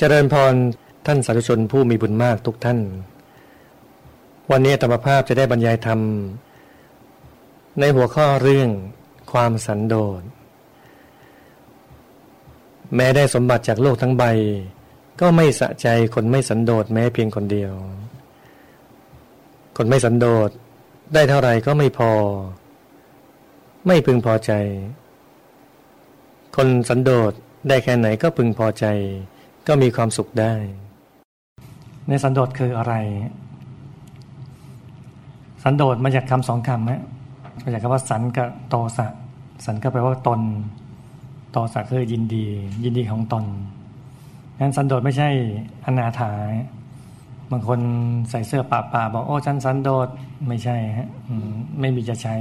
เจริญพรท่านสาธุชนผู้มีบุญมากทุกท่าน วันนี้ธรรมภาพจะได้บรรยายธรรม ในหัวข้อเรื่องความสันโดษ แม้ได้สมบัติจากโลกทั้งใบ ก็ไม่สะใจคนไม่สันโดษแม้เพียงคนเดียว คนไม่สันโดษได้เท่าไรก็ไม่พอ ไม่พึงพอใจ คนสันโดษได้แค่ไหนก็พึงพอใจ ก็มีความสุขได้ ในสันโดษคืออะไร สันโดษมาจากคำสองคำนะมาจากคำว่าสันกับโตสะสันก็แปลว่าตน โตสะคือยินดี ยินดีของตนงั้นสันโดษไม่ใช่อนาถาบางคนใส่เสื้อป่าป่าบอกโอ้ฉันสันโดษไม่ใช่ฮะไม่มีจะใช้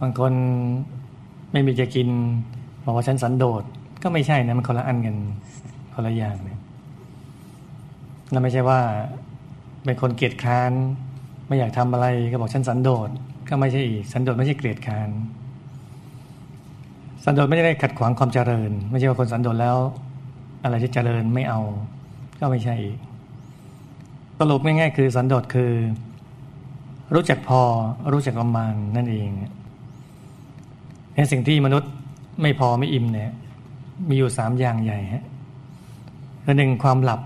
บางคนไม่มีจะกิน บอกว่าฉันสันโดษก็ไม่ใช่นะมันคนละอันกัน คนละอย่างเนี่ยนั่นไม่ใช่ว่า เป็นคนเกลียดค้าน ไม่อยากทำอะไรก็บอกฉันสันโดษก็ไม่ใช่อีกสันโดษไม่ใช่เกลียดค้านสันโดษไม่ได้ขัดขวางความเจริญ ไม่ใช่ว่าคนสันโดษแล้ว อะไรที่เจริญไม่เอา ก็ไม่ใช่อีกสรุปง่ายๆคือสันโดษคือ รู้จักพอรู้จักประมาณนั่นเองในสิ่งที่มนุษย์ไม่พอไม่อิ่มเนี่ย มีอยู่สามอย่างใหญ่ฮะ หนึ่งความหลับ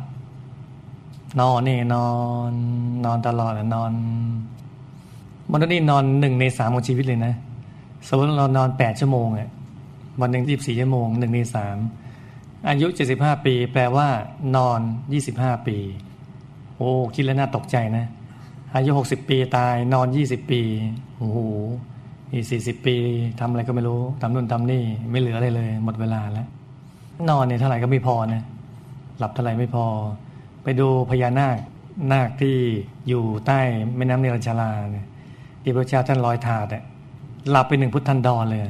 นอนนี่นอน นอนตลอดนอนมนุษย์นี่นอนหนึ่งในสามของชีวิตเลยนะสมมติเรานอนแปดชั่วโมงอะวันหนึ่งยี่บสี่ชั่วโมงหนึ่งในสามอายุเจ็ดสิบห้าปี แปลว่า นอนยี่สิบห้าปี โอ้คิดแล้วน่าตกใจนะ อายุหกสิบปีตาย นอนยี่สิบปีโอ้โหอีสี่สิบปีทำอะไรก็ไม่รู้ทำนู่นทำนี่ ไม่เหลืออะไรเลย หมดเวลาแล้ว นอนเนี่ยเท่าไหร่ก็ไม่พอนะ หลับเท่าไรไม่พอ ไปดูพญานาคนาคที่อยู่ใต้แม่น้ำเนรัญชาลาเนี่ยที่พระเจ้าท่านลอยถาดเนี่ยหลับไปหนึ่งพุทธันดรเลย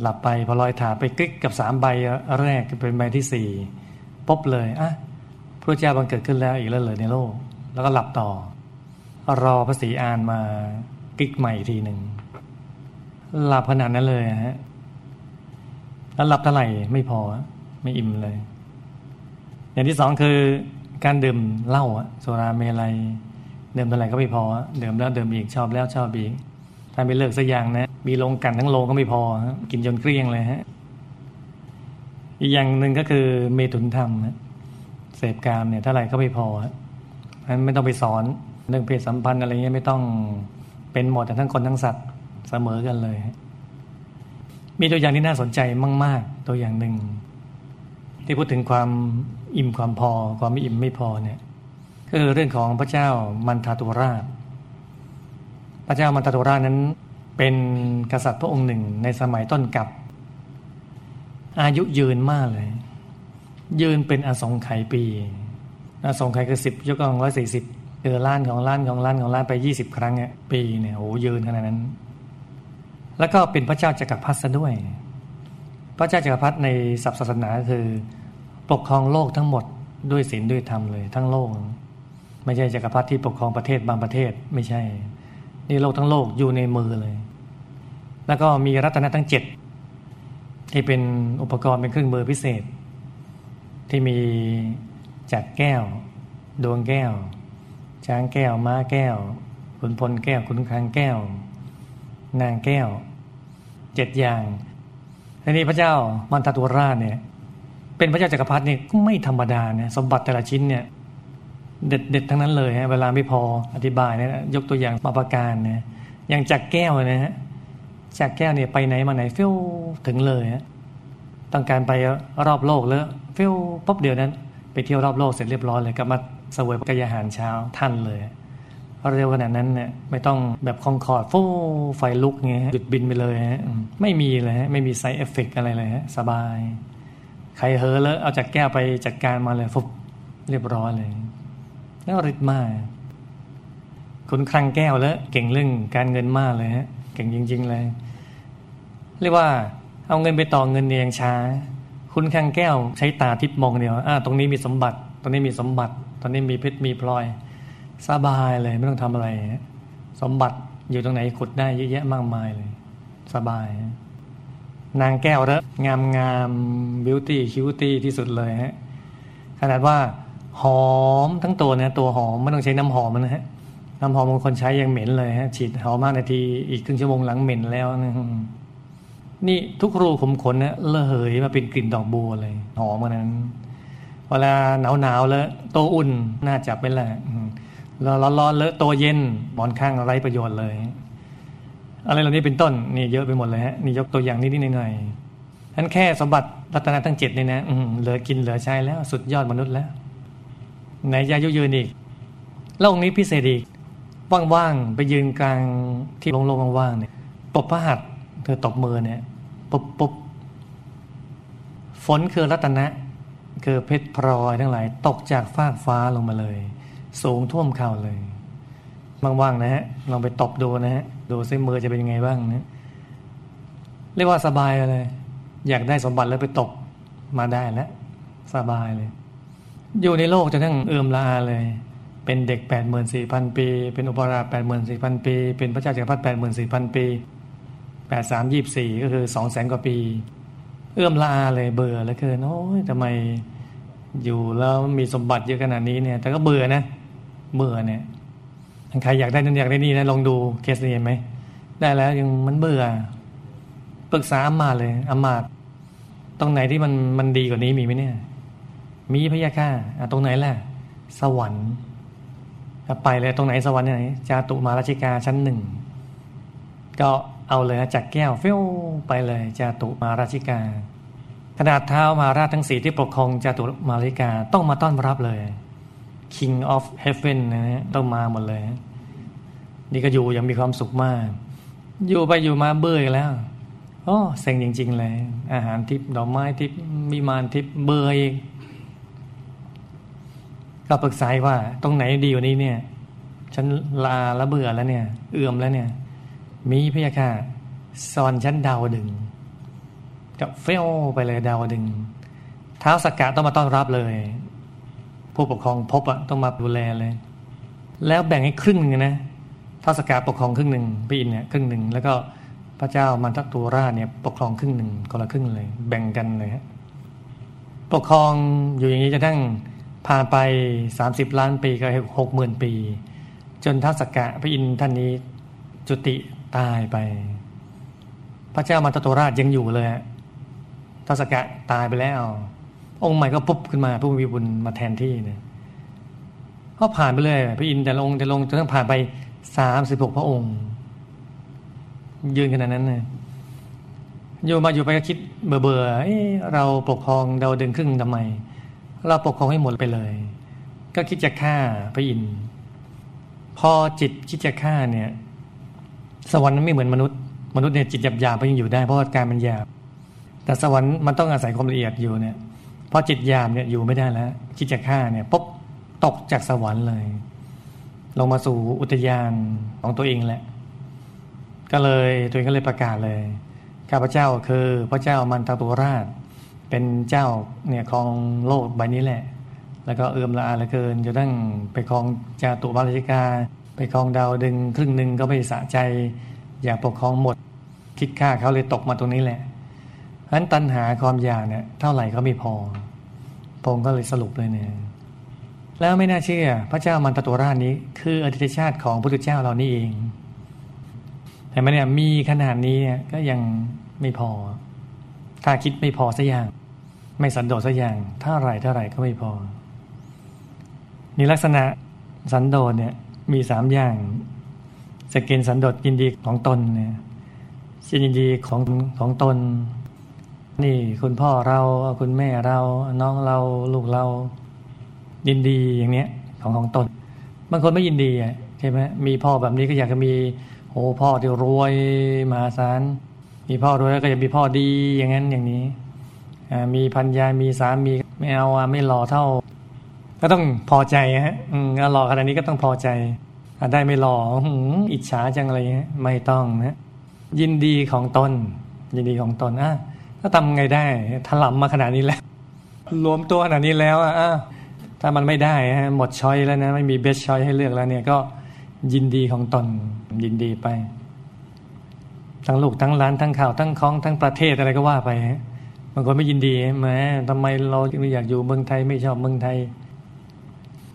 หลับไปพอลอยถาดไปกลิกกับสามใบแรกเป็นใบที่สี่ปุ๊บเลยอะพระเจ้าบังเกิดขึ้นแล้วอีกแล้วเลยในโลก แล้วก็หลับต่อ รอพระศรีอานมากลิกใหม่อีกทีหนึ่งหลับขนาดนั้นเลยฮะแล้วหลับเท่าไหร่ไม่พอไม่อิ่มเลย อย่างที่สองคือการดื่มเหล้าโซราเมลัยดื่มเท่าไหร่ก็ไม่พอดื่มแล้วดื่มอีกชอบแล้วชอบอีกถ้าไม่เลิกสักอย่างนะมีลงกันทั้งโลก็ไม่พอกินจนเกลี้ยงเลยฮะอีกอย่างหนึ่งก็คือเมตุนธรรมนะเสพกามเนี่ยเท่าไหร่ก็ไม่พอมันไม่ต้องไปสอนเรื่องเพศสัมพันธ์อะไรเงี้ยไม่ต้องเป็นหมดแต่ทั้งคนทั้งสัตว์เสมอกันเลย มีตัวอย่างที่น่าสนใจมาก ๆ ตัวอย่างหนึ่ง ที่พูดถึงความ อิ่มความพอความไม่อิ่มไม่พอเนี่ยก็คือเรื่องของพระเจ้ามันทาตุราช พระเจ้ามันทาตุราชนั้น เป็นกษัตริย์พระองค์หนึ่งในสมัยต้นกับ อายุยืนมากเลย ยืนเป็นอสงไขยปี อสงไขยคือสิบยกกองร้อยสี่สิบเดือล้านของล้านของล้านของล้านไปยี่สิบครั้งเนี่ยปีเนี่ยโอ้ยืนขนาดนั้น แล้วก็เป็นพระเจ้าจักรพรรดิซะด้วย พระเจ้าจักรพรรดิในศัพท์ศาสนาคือ ปกครองโลกทั้งหมดด้วยศีลด้วยธรรมเลย ทั้งโลก ไม่ใช่จักรพรรดิที่ปกครองประเทศบางประเทศไม่ใช่ นี่โลกทั้งโลกอยู่ในมือเลย แล้วก็มีรัตนทั้งเจ็ดที่เป็นอุปกรณ์เป็นเครื่องมือพิเศษ ที่มีจักแก้ว ดวงแก้ว ช้างแก้ว ม้าแก้วขุนพลแก้วขุนคางแก้ว นางแก้วเจ็ดอย่างทีนี้พระเจ้ามันตาตุราชเนี่ย เป็นพระเจ้าจักรพรรดิเนี่ยก็ไม่ธรรมดาเนี่ยสมบัติแต่ละชิ้นเนี่ยเด็ดเด็ดทั้งนั้นเลยฮะเวลาไม่พออธิบายเนี่ยยกตัวอย่างมาประการเนี่ยอย่างจากแก้วนะฮะจากแก้วเนี่ยไปไหนมาไหนฟี้ยวถึงเลยฮะต้องการไปรอบโลกแล้วฟี้ยวปุ๊บเดียวนั้น ไปเที่ยวรอบโลกเสร็จเรียบร้อยเลยกลับมาสวยกายอาหารเช้าท่านเลยเร็วขนาดนั้นเนี่ยไม่ต้องแบบคองคอร์ดฟูไฟลุกเงี้ยหยุดบินไปเลยฮะไม่มีเลยฮะไม่มีไซเอฟเฟกอะไรเลยฮะสบาย ใครเฮอแล้วเอาจากแก้วไปจัดการมาเลยฟุบเรียบร้อยเลยแล้วริดมากคุณคลังแก้วแล้วเก่งเรื่องการเงินมากเลยฮะเก่งจริง ๆ เลย เรียกว่าเอาเงินไปต่อเงินเนียงช้า คุณคลังแก้วใช้ตาทิพมองเดียวอ่าตรงนี้มีสมบัติ ตรงนี้มีสมบัติ ตรงนี้มีเพชรมีพลอยสบายเลยไม่ต้องทำอะไร สมบัติอยู่ตรงไหนขุดได้เยอะแยะมากมายเลย สบาย นางแก้วเระงามงามบิวตี้คิวตี้ที่สุดเลยฮะขนาดว่าหอมทั้งตัวเนะตัวหอมไม่ต้องใช้น้ำหอมนะฮะน้ำหอมบางคนใช้ยังเหม็นเลยฮะฉีดหอมมากนาทีอีกครึ่งชั่วโมงหลังเหม็นแล้วนะนี่ทุกรูขุมขนนะระเหยมาเป็นกลิ่นดอกบัวเลยหอมมันนั้น เวลาหนาวหนาวแล้วโตอุ่นน่าจับไปแหละร้อนร้อนเลอะตัวเย็นหมอนข้างไร้ประโยชน์เลย อะไรเหล่านี้เป็นต้นนี่เยอะไปหมดเลยฮะนี่ยกตัวอย่างนิดนิดหน่อยๆนั้นแค่สมบัติรัตนทั้งเจ็ดนี่นะเหลือกินเหลือใช้แล้วสุดยอดมนุษย์แล้วไหนจะยุยืนอีกโลกนี้พิเศษอีกว่างๆไปยืนกลางที่โล่งๆว่างๆเนี่ยตบพระหัตถ์เธอตบมือเนี่ยปุ๊บปุ๊บฝนคือรัตนะคือเพชรพลอยทั้งหลาย ตกจากฟากฟ้าลงมาเลย สูงท่วมเข่าเลยว่างๆนะฮะลองไปตบดูนะฮะ ดูซิมือจะเป็นยังไงบ้างนะเรียกว่าสบายเลย อยากได้สมบัติแล้วไปตบมาได้แล้วสบายเลย อยู่ในโลกจะทั้งเอื่มละอาเลย เป็นเด็กแปดหมื่นสี่พันปี เป็นอุปราชแปดหมื่นสี่พันปี เป็นพระเจ้าจักรพรรดิแปดหมื่นสี่พันปีแปดสามยี่สี่ก็คือสองแสนกว่าปี เอื้อมละอาเลยเบื่อแล้วเกินโอ้ยทำไมอยู่แล้วมีสมบัติเยอะขนาดนี้เนี่ย แต่ก็เบื่อนะ เบื่อเนี่ย ใครอยากได้นั่นอยากได้นี่นะลองดูเคสนี้เห็นไหมได้แล้วยังมันเบื่อปรึกษาอามาเลยอามาตรงไหนที่มันมันดีกว่านี้มีไหมเนี่ย มีพยาค่าตรงไหนแหละสวรรค์ไปเลยตรงไหนสวรรค์ไหนจาตุมาราชิกาชั้นหนึ่งก็เอาเลยจากแก้วเฟิวไปเลยจาตุมาราชิกาขนาดเท้ามาราชทั้งสี่ที่ปกครองจาตุมาราชิกาต้องมาต้อนรับเลย King of Heaven นะฮะต้องมาหมดเลย นี่ก็อยู่ยังมีความสุขมาก อยู่ไปอยู่มาเบื่อแล้วโอ้เซ็งจริง ๆ เลย อาหารทิพดอกไม้ทิพมีมานทิพเบื่ออีกก็ปรึกษาว่าตรงไหนดีกว่านี้เนี่ย ฉันลาแล้วเบื่อแล้วเนี่ย เอื่อมแล้วเนี่ย มีพยาค่ะซอนชั้นดาวดึงจะเฟลไปเลยดาวดึง เท้าสกกะต้องมาต้อนรับเลย ผู้ปกครองพบอะต้องมาดูแลเลย แล้วแบ่งให้ครึ่งหนึ่งนะท้าสกกะปกครองครึ่งหนึ่งพี่อินเนี่ยครึ่งหนึ่งแล้วก็พระเจ้ามันทัตตูราเนี่ยปกครองครึ่งหนึ่งคนละครึ่งเลย แบ่งกันเลยฮะปกครองอยู่อย่างนี้จะทั้งผ่านไปสามสิบล้านปีก็หกหมื่นปี จนท้าสกะพระอินท่านนี้จุติตายไป พระเจ้ามันตโตราชยังอยู่เลยฮะทศกะตายไปแล้ว องค์ใหม่ก็ปุ๊บขึ้นมาผู้มีบุญมาแทนที่เนี่ยก็ผ่านไปเลยพระอินทร์แต่ลงแต่ลงจนต้องผ่านไปสามสิบหกพระองค์ ยืนขนาดนั้นเลยอยู่มาอยู่ไปก็คิดเบื่อเบื่อเราปกครองเราเดินครึ่งทำไม เราปกครองให้หมดไปเลย ก็คิดจะฆ่าพระอินทร์พอจิตคิดจะฆ่าเนี่ย สวรรค์ไม่เหมือนมนุษย์ มนุษย์เนี่ยจิตหยาบหยาบก็ยังอยู่ได้เพราะว่าการมันหยาบแต่สวรรค์มันต้องอาศัยความละเอียดอยู่เนี่ย พอจิตยาบเนี่ยอยู่ไม่ได้แล้วจิตจะฆ่าเนี่ยปุ๊บตกจากสวรรค์เลย ลงมาสู่อุทยานของตัวเองแหละ ก็เลยตัวเองก็เลยประกาศเลยข้าพเจ้าคือพระเจ้ามันตาตุราช เป็นเจ้าเนี่ยครองโลกใบนี้แหละ แล้วก็เอื้อมละอาเหลือเกินจะตั้งไปครองจาตุบาลิกา ไปครองดาวดึงครึ่งหนึ่งก็ไม่สะใจ อยากปกครองหมด คิดค่าเขาเลยตกมาตรงนี้แหละเพราะนั้นตัณหาความอยากเนี่ยเท่าไหร่ก็ไม่พอ พงก็เลยสรุปเลยเนี่ยแล้วไม่น่าเชื่อ พระเจ้ามันตตุราชนี้ คืออดิตชาติของพระพุทธเจ้าเรานี่เองแต่มันเนี่ยมีขนาดนี้ก็ยังไม่พอ ถ้าคิดไม่พอสักอย่าง ไม่สันโดษสักอย่างเท่าไรเท่าไรก็ไม่พอนี่ลักษณะสันโดษเนี่ยมีสามอย่างสกินสันโดษยินดีของตนเนี่ยยินดีของของตน นี่คุณพ่อเราคุณแม่เราน้องเราลูกเรายินดีอย่างเนี้ยของของตนบางคนไม่ยินดีอะใช่ไหมมีพ่อแบบนี้ก็อยากจะมีโอ้พ่อที่รวยมหาศาลมีพ่อรวยก็อยากมีพ่อดีอย่างนั้นอย่างนี้มีพันยามีสามีไม่เอาไม่หล่อเท่า ก็ต้องพอใจฮะอืมหล่อขนาดนี้ก็ต้องพอใจได้ไม่หล่ออิจฉาจังอะไรเงี้ยไม่ต้องนะยินดีของตน ยินดีของตนอะ ถ้าทำไงได้ถลำมาขนาดนี้แล้ว รวมตัวขนาดนี้แล้วอะถ้ามันไม่ได้ฮะหมดช้อยแล้วนะไม่มีเบสช้อยให้เลือกแล้วเนี่ยก็ยินดีของตนยินดีไป ทั้งลูกทั้งล้านทั้งข่าวทั้งคล้องทั้งประเทศอะไรก็ว่าไปฮะบางคนไม่ยินดีแม้ทำไมเราไม่อยากอยู่เมืองไทยไม่ชอบเมืองไทย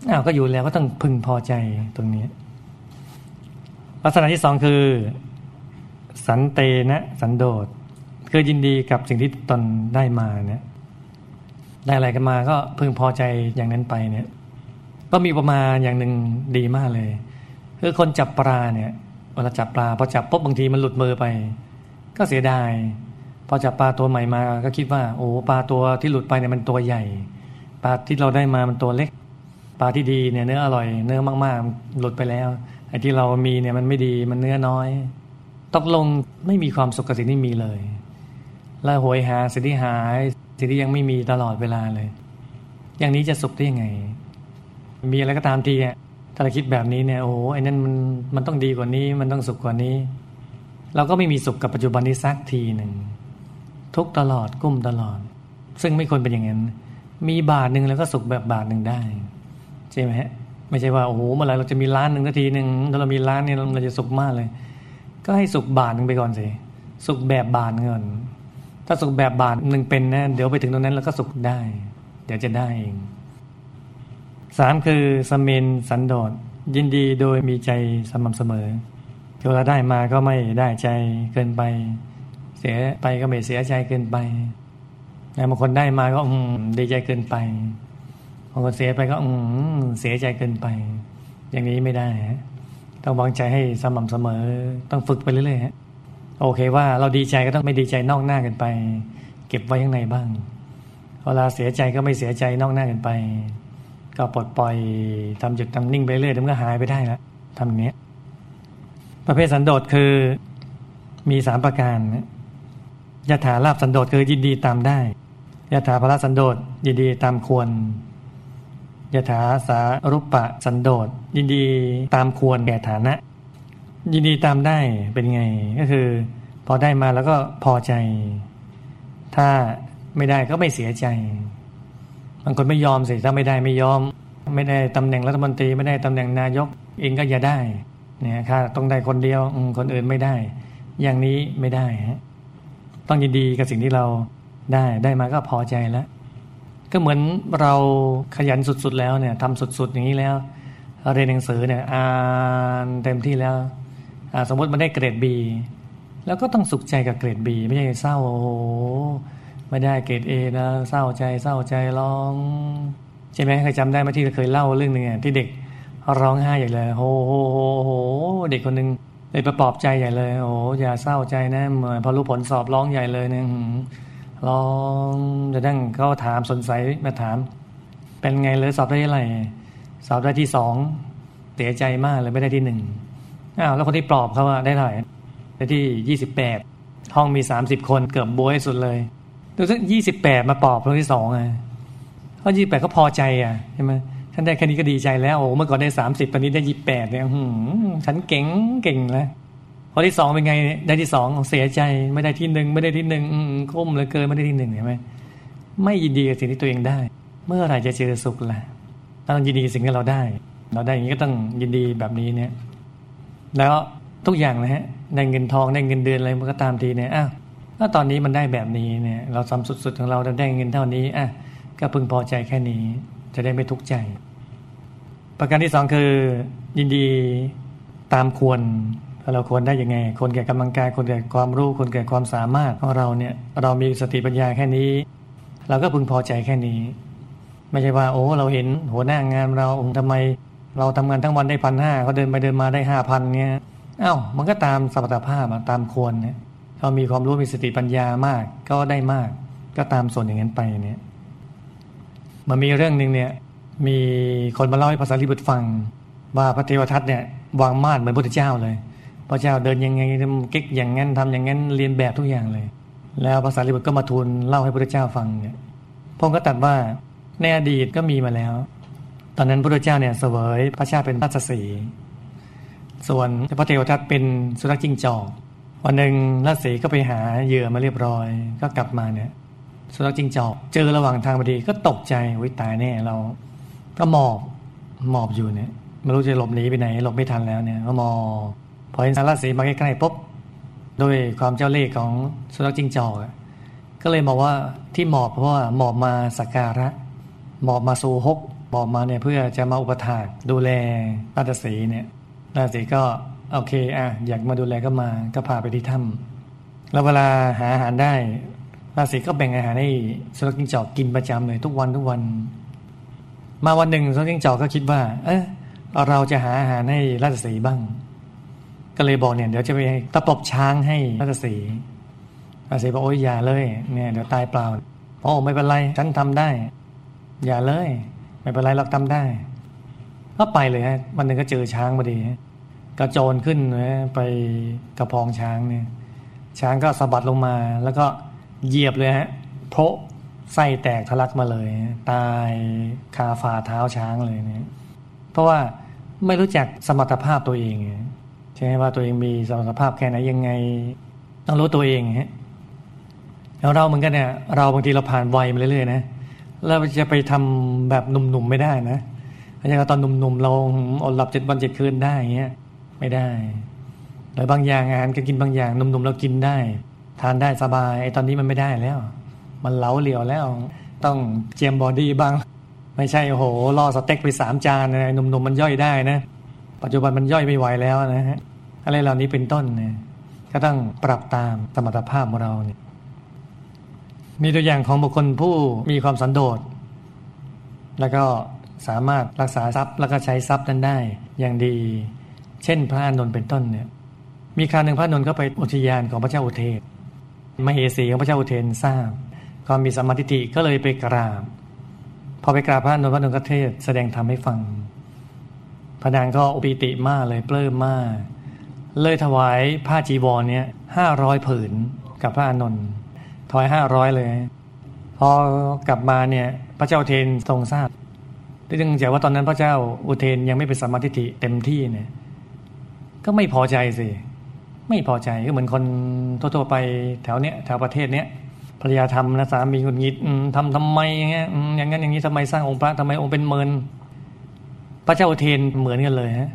อ้าวก็อยู่แล้วก็ต้องพึงพอใจตรงนี้ ลักษณะที่สองคือ สันเตนะ สันโดษ คือยินดีกับสิ่งที่ตนได้มาเนี่ยได้อะไรกันมาก็พึงพอใจอย่างนั้นไปเนี่ย ก็มีประมาณอย่างหนึ่งดีมากเลย คือคนจับปลาเนี่ยเวลาจับปลาพอจับปุ๊บบางทีมันหลุดมือไป ก็เสียดายพอจับปลาตัวใหม่มาก็คิดว่า โอ้ปลาตัวที่หลุดไปเนี่ยมันตัวใหญ่ ปลาที่เราได้มามันตัวเล็ก ปลาที่ดีเนี่ยเนื้ออร่อยเนื้อมากๆหลุดไปแล้วไอ้ที่เรามีเนี่ยมันไม่ดีมันเนื้อน้อยตกลงไม่มีความสุขกับสิ่งที่มีเลย ล้วหวยหาสิ่งที่หาย สิ่งที่ยังไม่มีตลอดเวลาเลย อย่างนี้จะสุขได้ยังไง มีอะไรก็ตามทีอะถ้าเราคิดแบบนี้เนี่ยโอ้ไอ้นั่นมันมันต้องดีกว่านี้ มันต้องสุขกว่านี้ เราก็ไม่มีสุขกับปัจจุบันนี้สักทีหนึ่งทุกตลอดกุ้มตลอด ซึ่งไม่ควรเป็นอย่างนั้นมีบาทหนึ่งแล้วก็สุขแบบบาทหนึ่งได้ใช่ไหมฮะไม่ใช่ว่าโอ้โหเมื่อไรเราจะมีล้านหนึ่งนาทีหนึ่งถ้าเรามีล้านเนี่ยเราจะสุขมากเลย ก็ให้สุขบาทหนึ่งไปก่อนสิสุขแบบบาทเงิน ถ้าสุขแบบบาทหนึ่งเป็นนะเดี๋ยวไปถึงตรงนั้นเราก็สุขได้ เดี๋ยวจะได้เองสามคือสมนสันโดษยินดีโดยมีใจสม่ำเสมอเวลาได้มาก็ไม่ได้ใจเกินไป เสียไปก็ไม่เสียใจเกินไปบางคนได้มาก็อืมดีใจเกินไปบางคนเสียไปก็อืมเสียใจเกินไป อย่างนี้ไม่ได้ฮะต้องวางใจให้สม่ำเสมอ ต้องฝึกไปเรื่อยๆฮะ โอเคว่าเราดีใจก็ต้องไม่ดีใจนอกหน้ากันไป เก็บไว้ข้างในบ้างเวลาเสียใจก็ไม่เสียใจนอกหน้ากันไป ก็ปลดปล่อยทำจุดทำนิ่งไปเรื่อยมันก็หายไปได้แล้วทำเนี้ยประเภทสันโดษคือมีสามประการยถาลาบสันโดษคือยินดีตามได้ยถาภรสันโดษยินดีตามควรยถาสารุปปะสันโดษยินดีตามควรแก่ฐานะ ยินดีตามได้เป็นไงก็คือ พอได้มาแล้วก็พอใจ ถ้าไม่ได้ก็ไม่เสียใจบางคนไม่ยอมสิถ้าไม่ได้ไม่ยอม ไม่ได้ตำแหน่งรัฐมนตรีไม่ได้ตำแหน่งนายก เองก็อย่าได้เนี่ยค่ะต้องได้คนเดียวคนอื่นไม่ได้ อย่างนี้ไม่ได้ฮะต้องยินดีกับสิ่งที่เราได้ได้มาก็พอใจแล้ว ก็เหมือนเราขยันสุดๆแล้วเนี่ยทำสุดๆอย่างนี้แล้วเรียนหนังสือเนี่ยอ่านเต็มที่แล้ว สมมติมันได้เกรดบีแล้วก็ต้องสุขใจกับเกรดบีไม่ใช่เศร้าโอ้โหไม่ได้เกรดเอนะเศร้าใจเศร้าใจร้อง ใช่ไหมเคยจำได้ไหมที่เคยเล่าเรื่องหนึ่งที่เด็กร้องไห้ใหญ่เลยโหโหโหเด็กคนหนึ่งเลยประปอบใจใหญ่เลยโอ้อย่าเศร้าใจนะเหมือนพอรู้ผลสอบร้องใหญ่เลยเนี่ยร้องจะดั้งเขาถามสนใจมาถาม เป็นไงเลยสอบได้ไรสอบได้ที่สองเสียใจมากเลยไม่ได้ที่หนึ่ง อ้าวแล้วคนที่ปลอบเขาว่าได้เท่าไหร่ได้ที่ยี่สิบแปดห้องมีสามสิบคนเกือบบวยสุดเลยดูสักยี่สิบแปดมาปลอบคนที่สองไงเพราะยี่สิบแปดก็พอใจอะใช่ไหมฉันได้แค่นี้ก็ดีใจแล้วโอ้เมื่อก่อนได้สามสิบตอนนี้ได้ยี่สิบแปดเนี่ยฉันเก่งเก่งแล้วพอที่สองเป็นไง ได้ที่สองเสียใจไม่ได้ที่หนึ่งไม่ได้ที่หนึ่งก้มเลยเกินไม่ได้ที่หนึ่งเห็นไหมไม่ยินดีกับสิ่งที่ตัวเองได้ เมื่อไหร่จะเจอสุขล่ะต้องยินดีสิ่งที่เราได้ เราได้อย่างนี้ก็ต้องยินดีแบบนี้เนี่ย แล้วทุกอย่างนะฮะได้เงินทองได้เงินเดือนอะไรมันก็ตามทีเนี่ยอ้าวถ้าตอนนี้มันได้แบบนี้เนี่ยเราทำสุดๆของเราได้เงินเท่านี้อะก็พึงพอใจแค่นี้จะได้ไม่ทุกข์ใจ ประการที่สองคือ ยินดีตามควรเราควรได้ยังไง คนแก่กำลังกายคนแก่ความรู้ คนแก่ความสามารถของเราเนี่ย เรามีสติปัญญาแค่นี้ เราก็พึงพอใจแค่นี้ ไม่ใช่ว่า โอ้ เราเห็นหัวหน้างานเราทำไม เราทำงานทั้งวันได้พันห้าเขาเดินไปเดินมาได้ห้าพันเนี่ยอ้าวมันก็ตามสมรรถภาพตามควรเนี่ยเขามีความรู้มีสติปัญญามากก็ได้มาก ก็ตามส่วนอย่างนั้นไปเนี่ยมันมีเรื่องหนึ่งเนี่ยมีคนมาเล่าให้ภาษาลิบุตรฟัง ว่าพระเทวทัตเนี่ยวางมาดเหมือนพระพุทธเจ้าเลยพระเจ้าเดินยังไงทำกิ๊กอย่างนั้นทำอย่างนั้นเรียนแบบทุกอย่างเลย แล้วภาษาลิบุตรก็มาทูลเล่าให้พระพุทธเจ้าฟังเนี่ยพงก็ตัดว่าในอดีตก็มีมาแล้ว ตอนนั้นพระพุทธเจ้าเนี่ยเสวยพระชาติเป็นราชสี ส่วนพระเทวทัตเป็นสุนัขจิ้งจอกวันหนึ่งราชสีก็ไปหาเหยื่อมาเรียบร้อย ก็กลับมาเนี่ยสุนัขจิ้งจอก เจอระหว่างทางพอดีก็ตกใจวิตายแน่เรา ก็หมอบหมอบอยู่เนี่ยไม่รู้จะหลบหนีไปไหนหลบไม่ทันแล้วเนี่ยก็มอบพอเห็นสารสีมาใกล้ๆปุ๊บด้วยความเจ้าเล่ห์ของสุนัขจิ้งจอกก็เลยบอกว่าที่หมอบเพราะว่าหมอบมาสักการะหมอบมาสู่ฮก หมอบมาเนี่ยเพื่อจะมาอุปถากดูแลราชสีเนี่ยราชสีก็โอเคอะอยากมาดูแลก็มาก็พาไปที่ถ้ำแล้วเวลาหาอาหารได้ราชสีก็แบ่งอาหารให้สุนัขจิ้งจอกกินประจำเลยทุกวันทุกวัน มาวันหนึ่งสุนัขจิ้งจอกก็คิดว่า เออเราจะหาอาหารให้ราชสีบ้าง ก็เลยบอกเนี่ยเดี๋ยวจะไปตะปบช้างให้ราชสีราชสีบอกโอ้ยอย่าเลย เนี่ยเดี๋ยวตายเปล่าโอ้ไม่เป็นไรฉันทำได้ อย่าเลย ไม่เป็นไรเราทำได้ ก็ไปเลยฮะวันหนึ่งก็เจอช้างพอดีกระโจนขึ้นนะไปกระพองช้างเนี่ย ช้างก็สะบัดลงมา แล้วก็เหยียบเลยฮะโพะไส้แตกทะลักมาเลย ตายคาฝ่าเท้าช้างเลยเนี่ยเพราะว่าไม่รู้จักสมรรถภาพตัวเองใช่ไหมว่าตัวเองมีสมรรถภาพแค่ไหนยังไง ต้องรู้ตัวเองฮะแล้วเราเหมือนกันเนี่ยเราบางทีเราผ่านวัยมาเรื่อยๆนะ เราจะไปทำแบบหนุ่มๆไม่ได้นะอย่างตอนหนุ่มๆเราอดหลับเจ็ดวันเจ็ดคืนได้เงี้ยไม่ได้หรือบางอย่างอาหารก็กินบางอย่างหนุ่มๆเรากินได้ ทานได้สบายไอ้ตอนนี้มันไม่ได้แล้ว มันเล้าเหลียวแล้ว ต้องเจียมบอดี้บ้าง ไม่ใช่โอ้โหล่อสเต็กไปสามจานนะหนุ่มๆมันย่อยได้นะ ปัจจุบันมันย่อยไม่ไหวแล้วนะฮะอะไรเหล่านี้เป็นต้นเนี่ยก็ต้องปรับตามสมรรถภาพของเราเนี่ย มีตัวอย่างของบุคคลผู้มีความสันโดษ แล้วก็สามารถรักษาทรัพย์แล้วก็ใช้ทรัพย์นั้นได้ อย่างดี เช่นพระอนนท์เป็นต้นเนี่ยมีคราวหนึ่งพระอานนท์ก็ไปอุทยานของพระเจ้าอุเทนมเหสีของพระเจ้าอุเทนทราบความมีสมาธิก็เลยไปกราบ พอไปกราบพระอานนท์พระอานนท์ก็เทศแสดงธรรมให้ฟัง พระนางก็อุปิติมากเลยปลื้มมาก เลยถวายผ้าจีวรเนี่ยห้าร้อยผืนกับพระอนนท์ ถอยห้าร้อยเลย พอกลับมาเนี่ยพระเจ้าเทนทรงทราบเนื่องจากว่าตอนนั้นพระเจ้าอุเทนยังไม่เป็นสมาธิิเต็มที่เนี่ย ก็ไม่พอใจสิ ไม่พอใจก็เหมือนคนทั่วๆไปแถวเนี้ยแถวประเทศเนี้ยภรรยาทำนะสามีหงุดหงิดทำทำไมอย่างเงี้ยอย่างนั้นอย่างนี้ทำไมสร้างองค์พระทำไมองค์เป็นเมินพระเจ้าอุเทนเหมือนกันเลยฮะ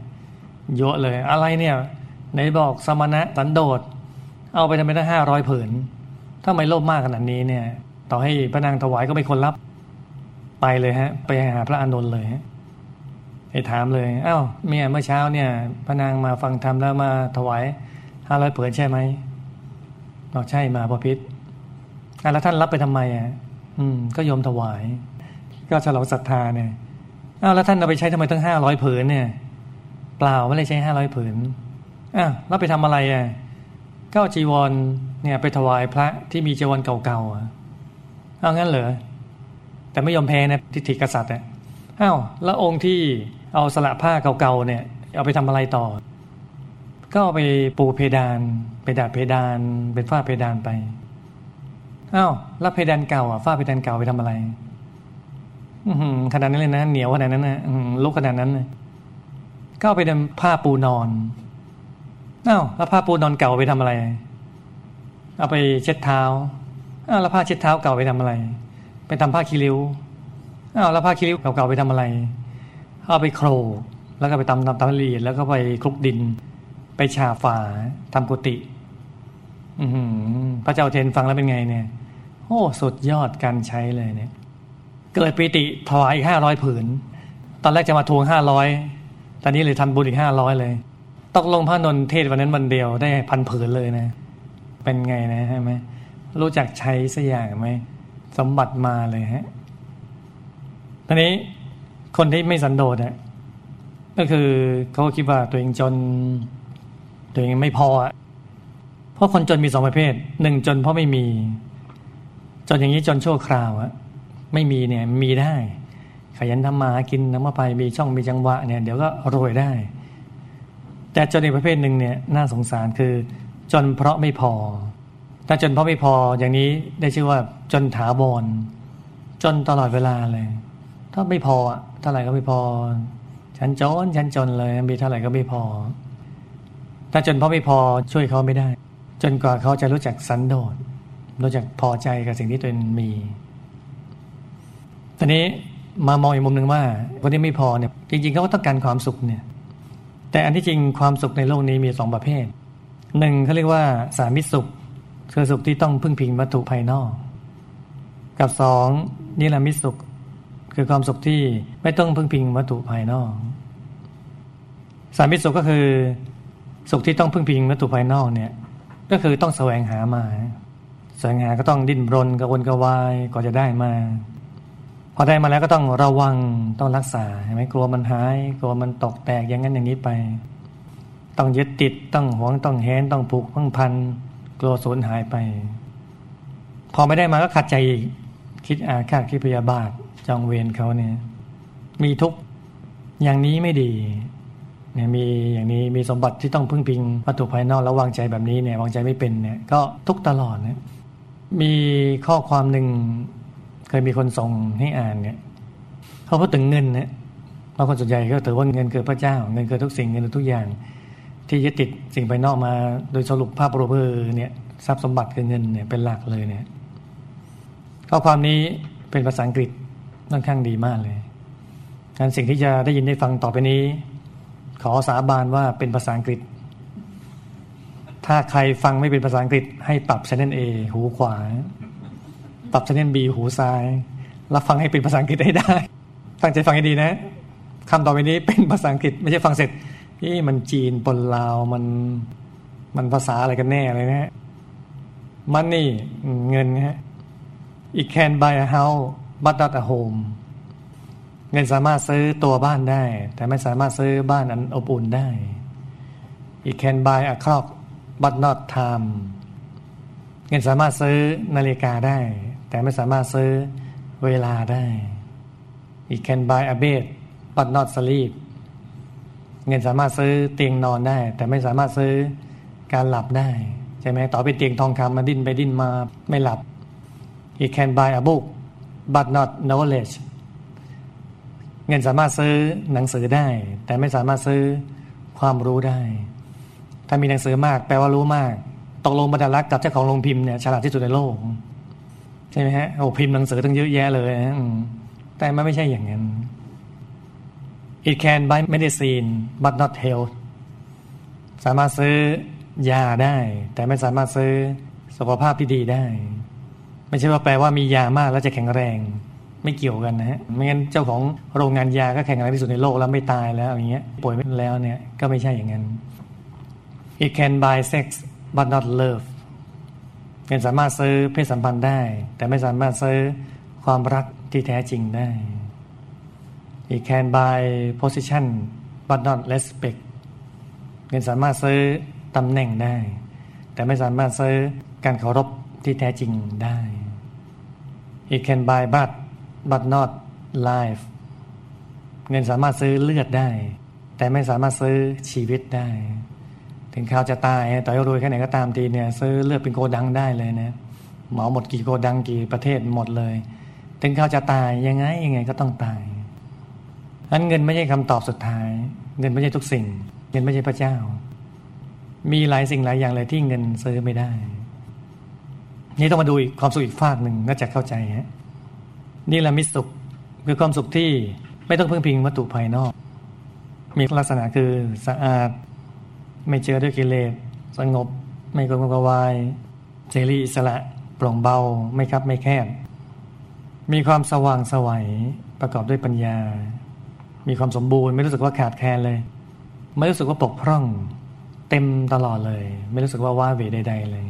เยอะเลย อะไรเนี่ยไหนบอกสมณะสันโดษเอาไปทำไมตั้งห้าร้อยผืน ถ้าไม่โลภมากขนาดนี้เนี่ย ต่อให้พระนางถวายก็ไม่คนรับไปเลยฮะ ไปหาพระอานนท์เลยฮะไปถามเลยอ้าวเมียเมื่อเช้าเนี่ยพระนางมาฟังธรรมแล้วมาถวายห้าร้อยเผืนใช่ไหมบอกใช่มาพอพิษแล้วท่านรับไปทำไมอะอืม ก็ยอมถวาย ก็ฉลองศรัทธาเนี่ยอ้าวแล้วท่านเอาไปใช้ทำไมตั้งห้าร้อยผืนเนี่ย เปล่าไม่ได้ใช้ห้าร้อยผืนอ้าวแล้วไปทำอะไรอะ ก็จีวรเนี่ยไปถวายพระที่มีจีวรเก่าๆเอางั้นเหรอแต่ไม่ยอมแพ้นะทิฏฐิกษัตริย์อะอ้าวแล้วองค์ที่เอาสละผ้าเก่าๆเนี่ย เอาไปทำอะไรต่อ ก็เอาไปปูเพดานไปดาดเพดานเป็นฝ้าเพดานไปอ้าวแล้วเพดานเก่าอะฝ้าเพดานเก่าไปทำอะไร อืขนาดนั้นเลยนะเหนียวขนาดนั้นนะลุกขนาดนั้นเลยก็ไปนำผ้าปูนอน อ้าวแล้วผ้าปูนอนเก่าไปทำอะไร เอาไปเช็ดเท้าอ้าวแล้วผ้าเช็ดเท้าเก่าไปทำอะไร ไปทำผ้าคีริ้วอ้าวแล้วผ้าคีริ้วเก่าๆไปทำอะไร เอาไปโครแล้วก็ไปตำตำตำละเอียดแล้วก็ไปคลุกดิน ไปฉาฝาทำกุฏิอืพระเจ้าเทนฟังแล้วเป็นไงเนี่ยโอ้สุดยอดการใช้เลยเนี่ย เกิดปีติถวายอีกห้าร้อยผืน ตอนแรกจะมาทวงห้าร้อยตอนนี้เลยทำบุญอีกห้าร้อยเลย ตกลงพระนนเทศวันนั้นวันเดียวได้พันผืนเลยนะ เป็นไงนะใช่ไหมรู้จักใช้สักอย่างไหมสมบัติมาเลยฮะทีนี้คนที่ไม่สันโดษเนี่ยก็คือเขาคิดว่าตัวเองจน ตัวเองไม่พออะเพราะคนจนมีสองประเภทหนึ่งจนเพราะไม่มี จนอย่างนี้จนชั่วคราวอะไม่มีเนี่ยมีได้ ขยันทำมากินทำมาไปมีช่องมีจังหวะเนี่ยเดี๋ยวก็รวยได้ แต่จนอีกประเภทหนึ่งเนี่ยน่าสงสารคือ จนเพราะไม่พอ ถ้าจนเพราะไม่พออย่างนี้ได้ชื่อว่าจนถาวรจนตลอดเวลาเลย ถ้าไม่พอเท่าไหร่ก็ไม่พอ ฉันจนฉันจนเลยมีเท่าไหร่ก็ไม่พอ ถ้าจนเพราะไม่พอช่วยเขาไม่ได้ จนกว่าเขาจะรู้จักสันโดษรู้จักพอใจกับสิ่งที่ตนมีตอนนี้มามองอีกมุมหนึ่งว่าคนที่ไม่พอเนี่ยจริงๆเขาก็ต้องการความสุขเนี่ย แต่อันที่จริงความสุขในโลกนี้มีสองประเภทหนึ่งเขาเรียกว่าสามิสุขคือสุขที่ต้องพึ่งพิงวัตถุภายนอก กับสองนิรมิสุข คือความสุขที่ไม่ต้องพึ่งพิงวัตถุภายนอก สามิสุขก็คือสุขที่ต้องพึ่งพิงวัตถุภายนอกเนี่ย ก็คือต้องแสวงหามา แสวงหาก็ต้องดิ้นรนกระวนกระวายกว่าจะได้มา พอได้มาแล้วก็ต้องระวังต้องรักษาใช่ไหมกลัวมันหาย กลัวมันตกแตกอย่างนั้นอย่างนี้ไป ต้องยึดติดต้องหวงต้องแหนต้องผูกต้องพันกลัวสูญหายไป พอไม่ได้มาก็ขัดใจอีกคิดอาฆาตคิดพยาบาทจองเวรเขาเนี่ย มีทุกอย่างนี้ไม่ดีเนี่ยมีอย่างนี้มีสมบัติที่ต้องพึ่งพิงวัตถุภายนอกแล้ววางใจแบบนี้เนี่ยวางใจไม่เป็นเนี่ย ก็ทุกตลอดเนี่ยมีข้อความหนึ่ง ยมีคนส่งให้อ่านเนี่ยเขาพูดถึงเงินเนี่ยบางคนส่วนใหญ่ก็ถือว่าเงินเกิดพระเจ้า เงินเกิดทุกสิ่งเงินทุกอย่าง ที่ยึดติดสิ่งภายนอกมาโดยสรุปภาพรวมเนี่ยทรัพย์สมบัติคือเงินเนี่ยเป็นหลักเลยเนี่ยข้อความนี้เป็นภาษาอังกฤษค่อนข้างดีมากเลยการสิ่งที่จะได้ยินได้ฟังต่อไปนี้ ขอสาบานว่าเป็นภาษาอังกฤษ ถ้าใครฟังไม่เป็นภาษาอังกฤษให้ปรับช anel A หูขวา ปรับช anel B หูซ้ายแล้วฟังให้เป็นภาษาอังกฤษให้ได้ ตั้งใจฟังให้ดีนะคำต่อไปนี้เป็นภาษาอังกฤษ ไม่ใช่ฟังเสร็จนี่มันจีนปนลาวมันมันภาษาอะไรกันแน่เลยนะมันนี่เงินฮะ it can buy a house but not a home เงินสามารถซื้อตัวบ้านได้ แต่ไม่สามารถซื้อบ้านอันอบอุ่นได้ it can buy a clock but not time เงินสามารถซื้อนาฬิกาได้ แต่ไม่สามารถซื้อเวลาได้ it can buy a bed but not sleep เงินสามารถซื้อเตียงนอนได้ แต่ไม่สามารถซื้อการหลับได้ ใช่ไหมต่อไปเตียงทองคำมาดิ้นไปดิ้นมาไม่หลับ He can buy a book but not knowledge เงินสามารถซื้อหนังสือได้ แต่ไม่สามารถซื้อความรู้ได้ ถ้ามีหนังสือมากแปลว่ารู้มาก ตกลงบรรดารักกับเจ้าของโรงพิมพ์เนี่ยฉลาดที่สุดในโลก ใช่ไหมฮะโอ้พิมพ์หนังสือตั้งเยอะแยะเลยนะแต่มันไม่ใช่อย่างนั้น It can buy medicine but not health สามารถซื้อยาได้ แต่ไม่สามารถซื้อสุขภาพที่ดีได้ ไม่ใช่ว่าแปลว่ามียามากแล้วจะแข็งแรงไม่เกี่ยวกันนะฮะ ไม่งั้นเจ้าของโรงงานยาก็แข็งแรงที่สุดในโลกแล้วไม่ตายแล้วอย่างเงี้ยป่วยไม่แล้วเนี่ยก็ไม่ใช่อย่างนั้น It can buy sex but not love เงินสามารถซื้อเพศสัมพันธ์ได้ แต่ไม่สามารถซื้อความรักที่แท้จริงได้ It can buy position but not respect เงินสามารถซื้อตำแหน่งได้ แต่ไม่สามารถซื้อการเคารพที่แท้จริงได้ It can buy blood but not life เงินสามารถซื้อเลือดได้ แต่ไม่สามารถซื้อชีวิตได้ ถึงข่าวจะตายต่อยรวยแค่ไหนก็ตามทีเนี่ยซื้อเลือดเป็นโกดังได้เลยนะหมอหมดกี่โกดังกี่ประเทศหมดเลย ถึงข่าวจะตายยังไงยังไงก็ต้องตายนั้นเงินไม่ใช่คำตอบสุดท้าย เงินไม่ใช่ทุกสิ่ง เงินไม่ใช่พระเจ้า มีหลายสิ่งหลายอย่างเลยที่เงินซื้อไม่ได้ นี่ต้องมาดูอีกความสุขอีกฝากหนึ่งก็จะเข้าใจฮะนี่แหละมิสุขคือความสุขที่ไม่ต้องพึ่งพิงวัตถุภายนอก มีลักษณะคือสะอาด ไม่เจอด้วยกิเลสสงบ ไม่กลมกวายเสรีอิสระโปร่งเบาไม่คับไม่แคบ มีความสว่างสวัยประกอบด้วยปัญญา มีความสมบูรณ์ไม่รู้สึกว่าขาดแคลนเลย ไม่รู้สึกว่าปกพร่อง เต็มตลอดเลย ไม่รู้สึกว่าว้าเหวใด ๆ เลย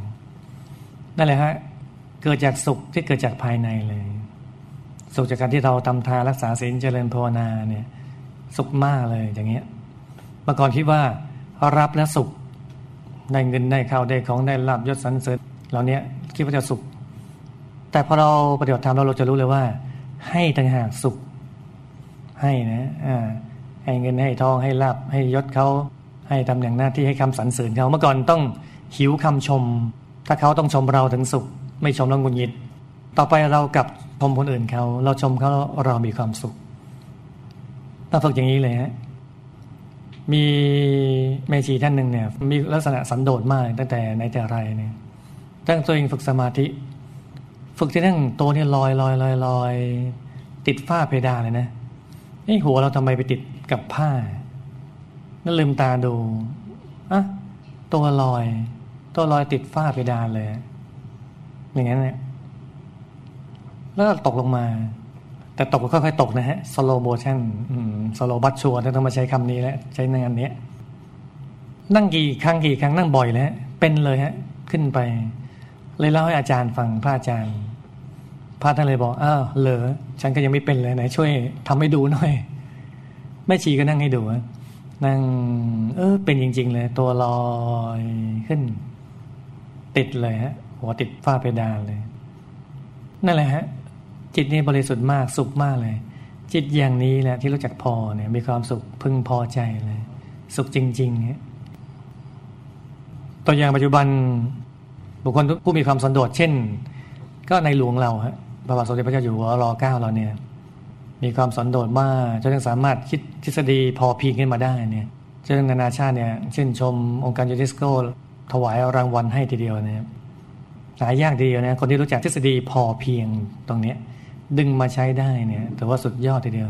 นั่นแหละฮะเกิดจากสุขที่เกิดจากภายในเลย สุขจากการที่เราทำทานรักษาศีลเจริญภาวนาเนี่ย สุขมากเลยอย่างเงี้ยเมื่อก่อนคิดว่า รับแล้วสุขได้เงินได้ข้าวได้ของได้ลาบยศสรรเสริญเหล่านี้คิดว่าจะสุข แต่พอเราปฏิบัติธรรมเราเราจะรู้เลยว่า ให้ต่างหากสุข ให้นะอ่าให้เงินให้ทองให้ลาบให้ยศเขาให้ตำแหน่งหน้าที่ให้คำสรรเสริญเขาเมื่อก่อนต้องหิวคำชม ถ้าเขาต้องชมเราถึงสุข ไม่ชมเราหงุดหงิด ต่อไปเรากับชมคนอื่นเขา เราชมเขาเรามีความสุขต้องฝึกอย่างนี้เลยฮะ มีแม่ชีท่านหนึ่งเนี่ยมีลักษณะสันโดษมากตั้งแต่ในแต่ไรเนี่ยตั้งตัวเองฝึกสมาธิ ฝึกที่นั่งตัวเนี่ยลอยลอยลอยลอยติดฝ้าเพดานเลยนะนี่หัวเราทำไมไปติดกับผ้านั่นลืมตาดูอะตัวลอย ตัวลอยติดฝ้าเพดานเลย อย่างนั้นเนี่ยแล้วตกลงมา แต่ตกก็ค่อยๆตกนะฮะ slow motion สโลบัตชัวต้องมาใช้คำนี้แล้วใช้ในงานนี้ นั่งกี่ครั้งกี่ครั้งนั่งบ่อยแล้วเป็นเลยฮะ ขึ้นไป เลยเล่าให้อาจารย์ฟังพระอาจารย์พระท่านเลยบอกอ้าวเหรอฉันก็ยังไม่เป็นเลยไหนช่วยทำให้ดูหน่อยแม่ชีก็นั่งให้ดูนั่ง เออ เป็นจริง ๆ เลย ตัวลอยขึ้น ติดเลยฮะหัวติดฝ้าเพดานเลย นั่นแหละฮะ จิตนี้บริสุทธิ์มากสุขมากเลย จิตอย่างนี้แหละที่รู้จักพอเนี่ยมีความสุขพึงพอใจเลย สุขจริงๆเนี่ยตัวอย่างปัจจุบันบุคคลผู้มีความสันโดษเช่น ก็ในหลวงเราฮะพระบาทสมเด็จพระเจ้าอยู่หัวรอเก้าเราเนี่ย มีความสันโดษมากจนสามารถคิดทฤษฎีพอเพียงขึ้นมาได้เนี่ยจนนานาชาติเนี่ยเช่นชมองค์การยูเนสโกถวายรางวัลให้ทีเดียวเนี่ยหายากทีเดียวนะคนที่รู้จักทฤษฎีพอเพียงตรงเนี้ย ดึงมาใช้ได้เนี่ยถือว่าสุดยอดทีเดียว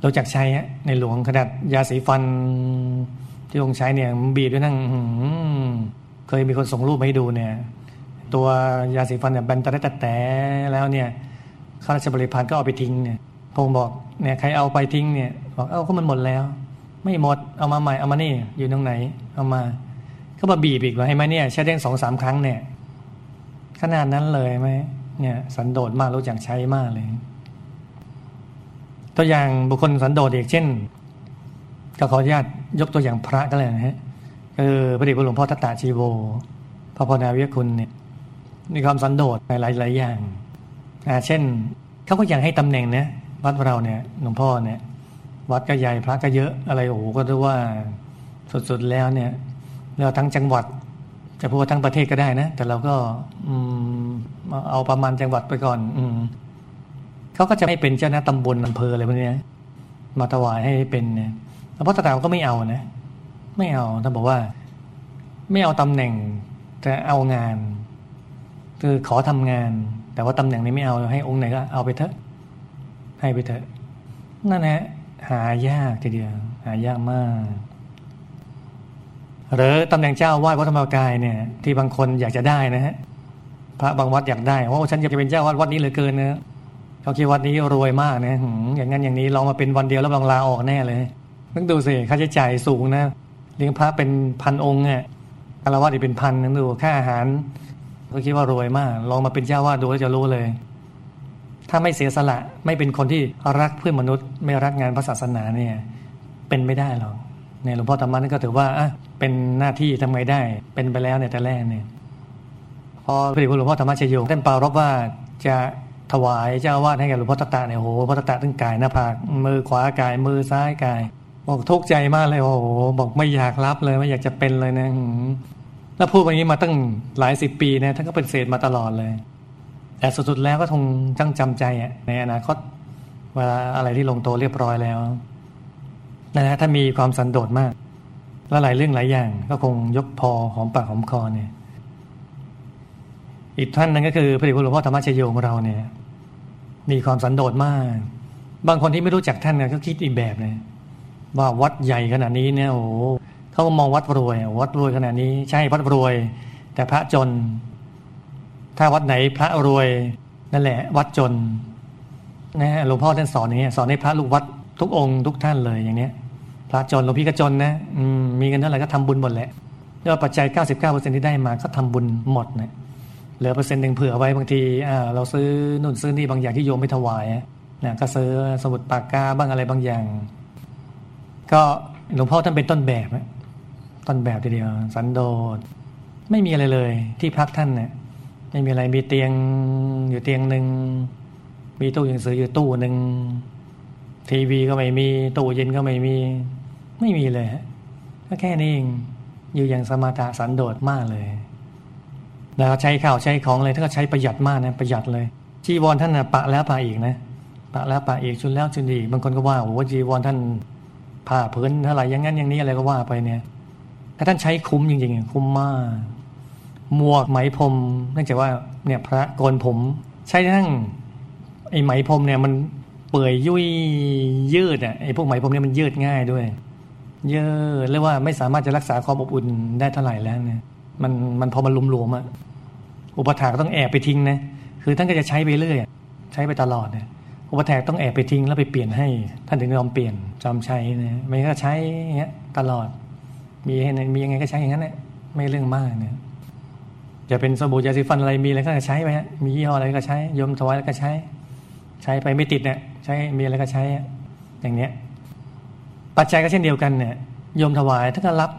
เรู้จักใช้ในหลวงขนาดยาสีฟันที่องค์ใช้เนี่ยบีบด้วยนั่งเคยมีคนส่งรูปมาให้ดูเนี่ย ตัวยาสีฟันเนี่ยแบนตะแต่แต่แล้วเนี่ยข้าราชบริพารก็เอาไปทิ้งเนี่ยพงบอกเนี่ยใครเอาไปทิ้งเนี่ยบอกเอ้าก็มันหมดแล้ว ไม่หมดเอามาใหม่เอามานี่ อยู่ตรงไหน เอามาก็มาบีบอีกว่าให้ไหมเนี่ยใช้ได้สองสามครั้งเนี่ย ขนาดนั้นเลยไหม เนี่ย สันโดษมากรู้จักใช้มากเลย ตัวอย่างบุคคลสันโดษอีกเช่น ก็ขออนุญาตยกตัวอย่างพระก็เลยนะฮะคือพระเดชพระหลวงพ่อทัตตาชีโวพระพนาวิคุณเนี่ย มีความสันโดษในหลายๆอย่างอ่าเช่นเขาก็อยากให้ตำแหน่งเนะวัดเราเนี่ยหลวงพ่อเนี่ย วัดก็ใหญ่พระก็เยอะอะไรโอ้โหก็รู้ว่าสุดๆแล้วเนี่ยเราทั้งจังหวัด จะพูดว่าทั้งประเทศก็ได้นะ แต่เราก็อืมเอาประมาณจังหวัดไปก่อน อืมเขาก็จะไม่เป็นเจ้าหน้าตำบลอำเภออะไรพวกนี้มาถวายให้เป็นเนี่ยพระตถาก็ไม่เอานะ ไม่เอาท่านบอกว่า ไม่เอาตำแหน่งแต่เอางาน คือขอทำงาน แต่ว่าตำแหน่งนี้ไม่เอาให้องค์ไหนก็เอาไปเถอะให้ไปเถอะนั่นแหละหายากทีเดียว หายากมาก หรือตำแหน่งเจ้าวาดวัดธรรมกายเนี่ยที่บางคนอยากจะได้นะฮะพระบางวัดอยากได้ว่าฉันอยากจะเป็นเจ้าวาดวัดนี้เหลือเกินนะเขาคิดวัดนี้รวยมากนะอย่างนั้นอย่างนี้ลองมาเป็นวันเดียวแล้วลองลาออกแน่เลยนึกดูสิค่าใช้จ่ายสูงนะเลี้ยงพระเป็นพันองค์เนี่ยคารวะอีกเป็นพันนึกดูค่าอาหารก็คิดว่ารวยมาก ลองมาเป็นเจ้าวาดดูแล้วจะรู้เลย ถ้าไม่เสียสละไม่เป็นคนที่รักเพื่อนมนุษย์ ไม่รักงานพระศาสนาเนี่ย เป็นไม่ได้หรอก เนี่ยหลวงพ่อธรรมะนั่นก็ถือว่าอะเป็นหน้าที่ทำไงได้ เป็นไปแล้วเนี่ยแต่แรกเนี่ยพอพระเดชหลวงพ่อธรรมชโยท่านปารบว่าจะถวายเจ้าวาดให้กับหลวงพ่อตตะเนี่ยโอ้โหพ่อตตะตั้งกายหน้าผากมือขวากายมือซ้ายกาย บอกทุกข์ใจมากเลยโอ้โหบอกไม่อยากรับเลยไม่อยากจะเป็นเลยนะแล้วพูดแบบนี้มาตั้งหลายสิบปีนะท่านก็เป็นเศษมาตลอดเลย แต่สุดๆแล้วก็คงจังจำใจอะในอนาคตเวลาอะไรที่ลงตัวเรียบร้อยแล้ว นะฮะถ้ามีความสันโดษมาก แล้วหลายเรื่องหลายอย่าง ก็คงยกพอหอมปากหอมคอเนี่ย อีกท่านนึงก็คือพระเดชพระหลวงพ่อธรรมชโยของเราเนี่ย มีความสันโดษมาก บางคนที่ไม่รู้จักท่านเนี่ยก็คิดอีกแบบเลยว่าวัดใหญ่ขนาดนี้เนี่ยโอ้เขามองวัดรวย วัดรวยขนาดนี้ใช่วัดรวย แต่พระจน ถ้าวัดไหนพระรวยนั่นแหละ วัดจนนะหลวงพ่อท่านสอนอย่างนี้สอนให้พระลูกวัด ทุกองค์ทุกท่านเลยอย่างเนี้ยพระจนหลวงพี่ก็จนนะมมีเงินเท่าไหร่ก็ทำบุญหมดแหละแล้วปัจจัย 99%ที่ได้มาก็ทำบุญหมดเนะเหลือเปอร์เซ็นต์หนึ่งเผื่อไว้บางทีเราซื้อนู่นซื้อนี่บางอย่างที่โยมไม่ถวายนะก็ซื้อสมุดปากกาบ้างอะไรบางอย่าง ก็หลวงพ่อท่านเป็นต้นแบบต้นแบบทีเดียว สันโดษไม่มีอะไรเลยที่พักท่านเนี่ยไม่มีอะไรมีเตียงอยู่เตียงหนึ่งมีตู้หนังสืออยู่ตู้หนึ่ง ทีวีก็ไม่มีตู้เย็นก็ไม่มี ไม่มีเลยก็แค่นี้เองอยู่อย่างสมาธิสันโดษมากเลย แล้วใช้ข้าวใช้ของเลยท่านก็ใช้ประหยัดมากนะประหยัดเลยจีวรท่านนะปะแล้วปะอีกนะปะแล้วปะอีกชุนแล้วชุนอีกบางคนก็ว่าโอ้จีวรท่านผ้าพื้นเท่าไหร่อย่างนั้นอย่างนี้อะไรก็ว่าไปเนี่ยถ้าท่านใช้คุ้มจริงๆคุ้มมากหมวกไหมพรมเนื่องจากว่าเนี่ยพระโกนผม ใช้ทั้งไอ้ไหมพรมเนี่ยมัน เปื่อยยุ่ยยืดอะไอ้พวกไหมพรมเนี่ยมันยืดง่ายด้วย เยืดเรียกว่าไม่สามารถจะรักษาความอบอุ่นได้เท่าไหร่แล้วเนี่ยมันมันพอมันลุมหลวมอะอุปถากต้องแอบไปทิ้งนะคือท่านก็จะใช้ไปเรื่อยใช้ไปตลอดเนี่ยอุปแทกต้องแอบไปทิ้งแล้วไปเปลี่ยนให้ ท่านถึงยอมเปลี่ยนจำใช้นี่ยไม่ก็ใช้เงี้ยตลอด มีให้มียังไงก็ใช้อย่างนั้นแหละไม่เรื่องมากเนี่ยจะเป็นสบู่ยาสีฟันอะไรมีอะไรก็ใช้ไปฮะมียี่ห้ออะไรก็ใช้ยมถวายแล้วก็ใช้ ใช้ไปไม่ติดเนี่ยใช้มีอะไรก็ใช้อย่างเนี้ยปัจจัยก็เช่นเดียวกันเนี่ยโยมถวายท่านก็รับ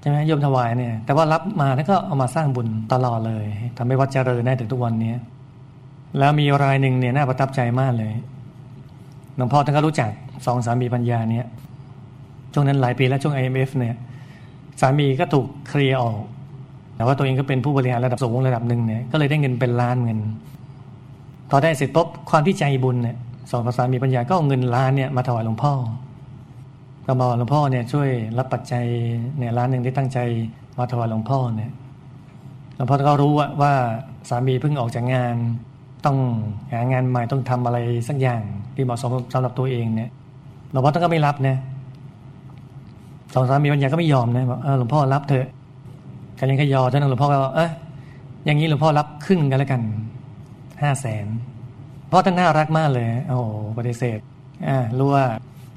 ใช่ไหมโยมถวายเนี่ย แต่ว่ารับมาท่านก็เอามาสร้างบุญตลอดเลยทำให้วัดเจริญได้ถึงทุกวันนี้แล้วมีรายหนึ่งเนี่ยน่าประทับใจมากเลยหลวงพ่อท่านก็รู้จักสองสามีปัญญาเนี่ยช่วงนั้นหลายปีแล้วช่วง IMF เนี่ยสามีก็ถูกเคลียร์ออก แต่ว่าตัวเองก็เป็นผู้บริหารระดับสูงระดับหนึ่งเนี่ยก็เลยได้เงินเป็นล้านเงินพอได้เสร็จปุ๊บความที่ใจบุญเนี่ย สองสาษามีปัญญาก็เอาเงินล้านเนี่ยมาถวายหลวงพ่อก็บอกหลวงพ่อเนี่ยช่วยรับปัจจัยเนี่ยล้านหนึ่งที่ตั้งใจมาถวายหลวงพ่อเนี่ยหลวงพ่อก็รู้ว่าว่าสามีเพิ่งออกจากงาน ต้องหางานใหม่ต้องทำอะไรสักอย่างที่เหมาะสมสำหรับตัวเองเนี่ยหลวงพ่อท่านก็ไม่รับนะสองสามีปัญญาก็ไม่ยอมนะบอกเออหลวงพ่อรับเถอะกันยังก็ยอท่านหลวงพ่อก็เอออย่างนี้หลวงพ่อรับครึ่งกันแล้วกันห้าแสน พราะท่านน่ารักมากเลย โอ้โหปฏิเสธอ่ารู้ว่า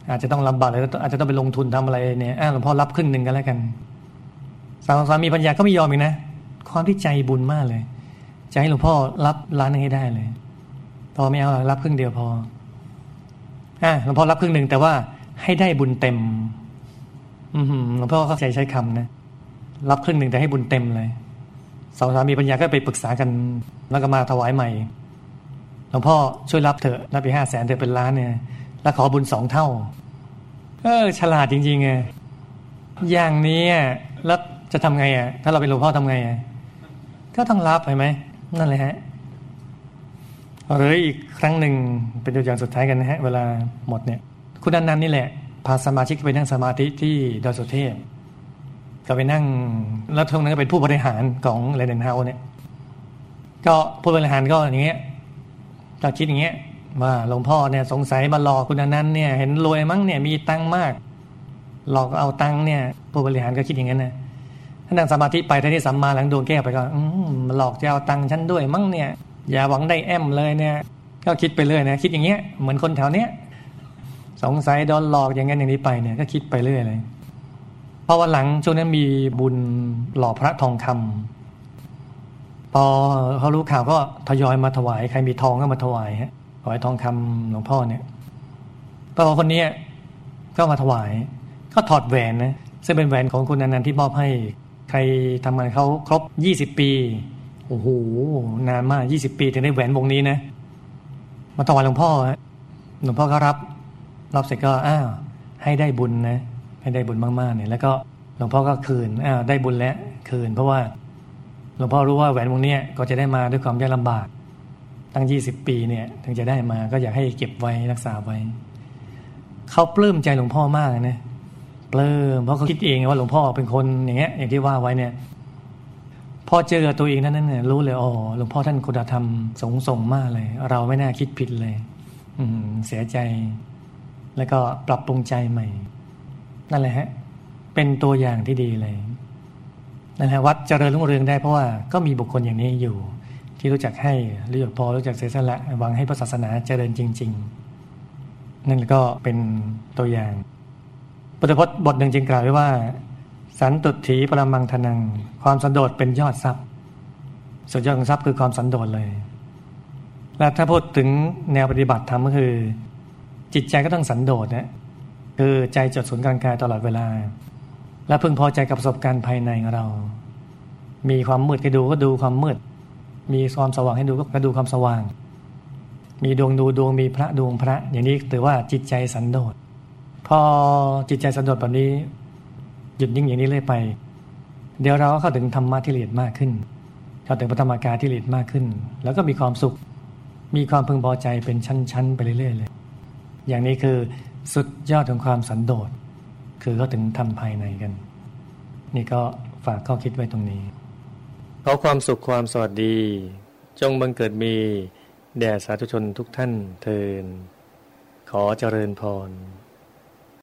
อาจจะต้องลำบากเลยอาจจะต้องไปลงทุนทำอะไรเนี่ยหลวงพ่อรับครึ่งหนึ่งกันแล้วกันสาวสามีปัญญาก็ไม่ยอมอีกนะ ความที่ใจบุญมากเลยจะให้หลวงพ่อรับร้านนึงให้ได้เลยพอไม่เอารับครึ่งเดียวพออ่าหลวงพ่อรับครึ่งหนึ่งแต่ว่าให้ได้บุญเต็ม อืหลวงพ่อเข้าใจใช้คำนะรับครึ่งหนึ่งแต่ให้บุญเต็มเลยสาวสามีปัญญาก็ไปปรึกษากันแล้วก็มาถวายใหม่ หลวงพ่อช่วยรับเถอะรับไปห้าแสนเถอะเป็นล้านเนี่ยแล้วขอบุญสองเท่า เออ ฉลาดจริงๆไงอย่างนี้แล้วจะทำไงอะ ถ้าเราเป็นหลวงพ่อทำไงอะก็ต้องรับเห็นไหมนั่นเลยฮะหรืออีกครั้งหนึ่งเป็นตัวอย่างสุดท้ายกันนะฮะ เวลาหมดเนี่ย คุณนันนันนี่แหละ พาสมาชิกไปนั่งสมาธิที่ดอยสุเทพก็ไปนั่งแล้วท่านนั้นก็เป็นผู้บริหารของเรเดนเฮาเนี่ย ก็ผู้บริหารก็อย่างเงี้ย ก็คิดอย่างเงี้ยว่าหลวงพ่อเนี่ยสงสัยมาหลอกคุณนันเนี่ย เห็นรวยมั้งเนี่ยมีตังมาก หลอกเอาตังเนี่ยผู้บริหารก็คิดอย่างนั้นนะถ้านั่งสมาธิไปท่านี่สัมมาหลังดวงแก้วไปก็อืมหลอกจะเอาตังฉันด้วยมั้งเนี่ย อย่าหวังได้แอมเลยเนี่ย ก็คิดไปเรื่อยนะคิดอย่างเงี้ยเหมือนคนแถวเนี้ยสงสัยโดนหลอกอย่างนั้นอย่างนี้ไปเนี่ยก็คิดไปเรื่อยเลยพอวันหลังช่วงนั้นมีบุญหล่อพระทองคำ พอเขารู้ข่าวก็ทยอยมาถวายใครมีทองก็มาถวายฮะถวายทองคำหลวงพ่อเนี่ยพอคนนี้ก็มาถวาย ก็ถอดแหวนนะซึ่งเป็นแหวนของคุณนันนันที่มอบให้ ใครทำงานเขาครบยี่สิบปีโอ้โหนานมากยี่สิบปีถึงได้แหวนวงนี้นะมาถวายหลวงพ่อหลวงพ่อก็รับ รับเสร็จก็อ้าวให้ได้บุญนะให้ได้บุญมากๆเนี่ยแล้วก็หลวงพ่อก็คืนอ้าวได้บุญแล้วคืน เพราะว่า หลวงพ่อรู้ว่าแหวนวงนี้ก็จะได้มาด้วยความยากลำบาก ตั้งยี่สิบปีเนี่ยถึงจะได้มาก็อยากให้เก็บไว้รักษาไว้ เขาปลื้มใจหลวงพ่อมากนะปลื้มเพราะเขาคิดเองว่าหลวงพ่อเป็นคนอย่างเงี้ยอย่างที่ว่าไว้เนี่ยพอเจอตัวเองนั้นนั่นเนี่ยรู้เลยอ๋อหลวงพ่อท่านคุณธรรมสงส่งมากเลย เราไม่น่าคิดผิดเลย อืมเสียใจ แล้วก็ปรับปรุงใจใหม่ นั่นแหละฮะ เป็นตัวอย่างที่ดีเลย นั่นแหละวัดเจริญรุ่งเรืองได้เพราะว่าก็มีบุคคลอย่างนี้อยู่ ที่รู้จักให้รู้จักพอรู้จักเสียสละหวังให้พระศาสนาเจริญจริง ๆ นั่นก็เป็นตัวอย่างพุทธพจน์บทหนึ่งจึงกล่าวไว้ว่า สันตุถีปรมังทนัง ความสันโดษเป็นยอดทรัพย์สุดยอดของทรัพย์คือความสันโดษเลย และถ้าพูดถึงแนวปฏิบัติธรรมก็คือ จิตใจก็ต้องสันโดษนะคือใจจดศูนย์กลางกายตลอดเวลา และพึงพอใจกับประสบการณ์ภายในของเรา มีความมืดก็ดูก็ดูความมืด มีความสว่างให้ดูก็ดูความสว่าง มีดวงดูดวงมีพระดวงพระ อย่างนี้ถือว่าจิตใจสันโดษ พอจิตใจสันโดษแบบนี้ หยุดนิ่งอย่างนี้เรื่อยไป เดี๋ยวเราก็เข้าถึงธรรมะที่ละเอียดมากขึ้น เข้าถึงปฐมกาที่ละเอียดมากขึ้น แล้วก็มีความสุข มีความพึงพอใจเป็นชั้นๆไปเรื่อยๆเลย อย่างนี้คือสุดยอดของความสันโดษ คือเขาถึงทำภายในกัน นี่ก็ฝากข้อคิดไว้ตรงนี้ขอความสุขความสวัสดี จงบังเกิดมีแด่สาธุชนทุกท่านเทินขอเจริญพร